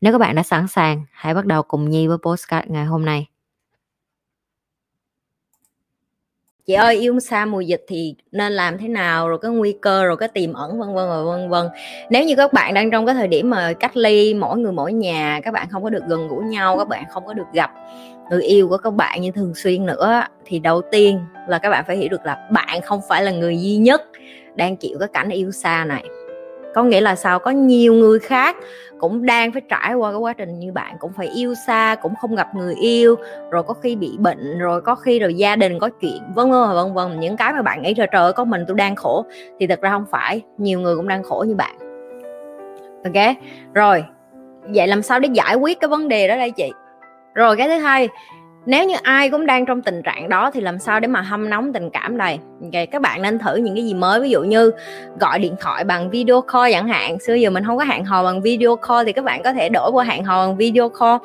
Nếu các bạn đã sẵn sàng, hãy bắt đầu cùng Nhi với postcard ngày hôm nay. chị ơi yêu xa mùa dịch thì nên làm thế nào? Rồi cái nguy cơ rồi cái tiềm ẩn vân vân và vân vân. Nếu như các bạn đang trong cái thời điểm mà cách ly mỗi người mỗi nhà các bạn không có được gần gũi nhau các bạn không có được gặp người yêu của các bạn như thường xuyên nữa thì đầu tiên là các bạn phải hiểu được là bạn không phải là người duy nhất đang chịu cái cảnh yêu xa này có nghĩa là sao? Có nhiều người khác cũng đang phải trải qua cái quá trình như bạn, cũng phải yêu xa, cũng không gặp người yêu, rồi có khi bị bệnh, rồi có khi rồi gia đình có chuyện, vân vân vân vân. Những cái mà bạn nghĩ, trời trời có mình tôi đang khổ. Thì thật ra không phải, nhiều người cũng đang khổ như bạn. Ok? Rồi, vậy làm sao để giải quyết cái vấn đề đó đây chị? Rồi, cái thứ hai nếu như ai cũng đang trong tình trạng đó thì làm sao để mà hâm nóng tình cảm này? Okay, các bạn nên thử những cái gì mới ví dụ như gọi điện thoại bằng video call chẳng hạn. Xưa giờ mình không có hẹn hò bằng video call thì các bạn có thể đổi qua hẹn hò bằng video call.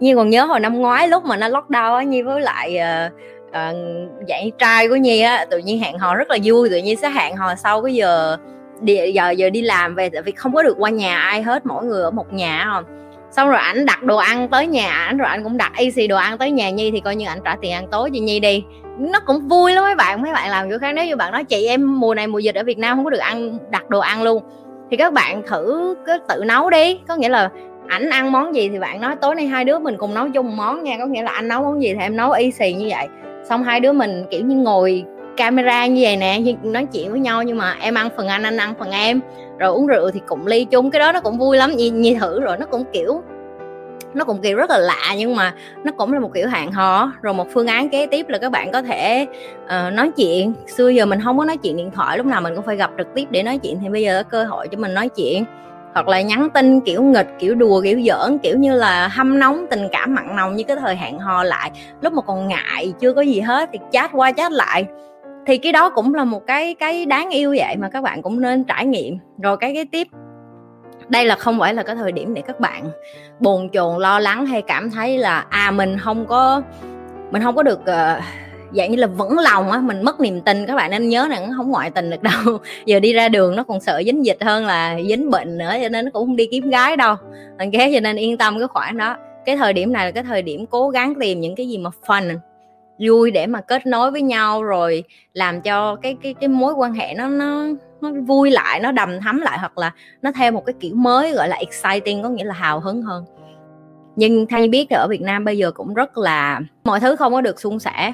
Như còn nhớ hồi năm ngoái lúc mà nó lockdown á như với lại uh, uh, dạy trai của nhi á tự nhiên hẹn hò rất là vui tự nhiên sẽ hẹn hò sau cái giờ đi, giờ giờ đi làm về tại vì không có được qua nhà ai hết mỗi người ở một nhà không xong rồi ảnh đặt đồ ăn tới nhà, ảnh rồi anh cũng đặt AC đồ ăn tới nhà Nhi thì coi như ảnh trả tiền ăn tối cho Nhi đi. Nó cũng vui lắm mấy bạn mấy bạn làm kiểu khác. Nếu như bạn nói, chị, em mùa này mùa dịch ở Việt Nam không có được ăn, đặt đồ ăn luôn. Thì các bạn thử, cứ tự nấu đi. Có nghĩa là ảnh ăn món gì thì bạn nói tối nay hai đứa mình cùng nấu chung món nha. Có nghĩa là anh nấu món gì thì em nấu y xì như vậy. Xong hai đứa mình, kiểu như, ngồi camera như vậy nè nói chuyện với nhau nhưng mà em ăn phần anh anh ăn phần em. Rồi uống rượu thì cũng ly chung cái đó nó cũng vui lắm nhìn, nhìn thử rồi nó cũng kiểu nó cũng kiểu rất là lạ nhưng mà nó cũng là một kiểu hẹn hò. Rồi một phương án kế tiếp là các bạn có thể uh, nói chuyện. Xưa giờ mình không có nói chuyện điện thoại lúc nào mình cũng phải gặp trực tiếp để nói chuyện thì bây giờ có cơ hội cho mình nói chuyện. Hoặc là nhắn tin kiểu nghịch kiểu đùa kiểu giỡn kiểu như là hâm nóng tình cảm mặn nồng như cái thời hẹn hò lại. Lúc mà còn ngại chưa có gì hết thì chat qua chat lại thì cái đó cũng là một cái cái đáng yêu vậy mà các bạn cũng nên trải nghiệm. Rồi cái cái tiếp. Đây là không phải là cái thời điểm để các bạn bồn chồn lo lắng hay cảm thấy là à mình không có mình không có được uh, dạng như là vững lòng á mình mất niềm tin. Các bạn nên nhớ rằng không ngoại tình được đâu. Giờ đi ra đường nó còn sợ dính dịch hơn là dính bệnh nữa cho nên nó cũng không đi kiếm gái đâu. Ok cho nên yên tâm cái khoản đó. Cái thời điểm này là cái thời điểm cố gắng tìm những cái gì mà fun vui để mà kết nối với nhau, rồi làm cho cái cái cái mối quan hệ nó nó nó vui lại, nó đầm thắm lại, hoặc là nó theo một cái kiểu mới, gọi là exciting, có nghĩa là hào hứng hơn. Nhưng thay biết thì ở Việt Nam bây giờ cũng rất là, mọi thứ không có được suôn sẻ.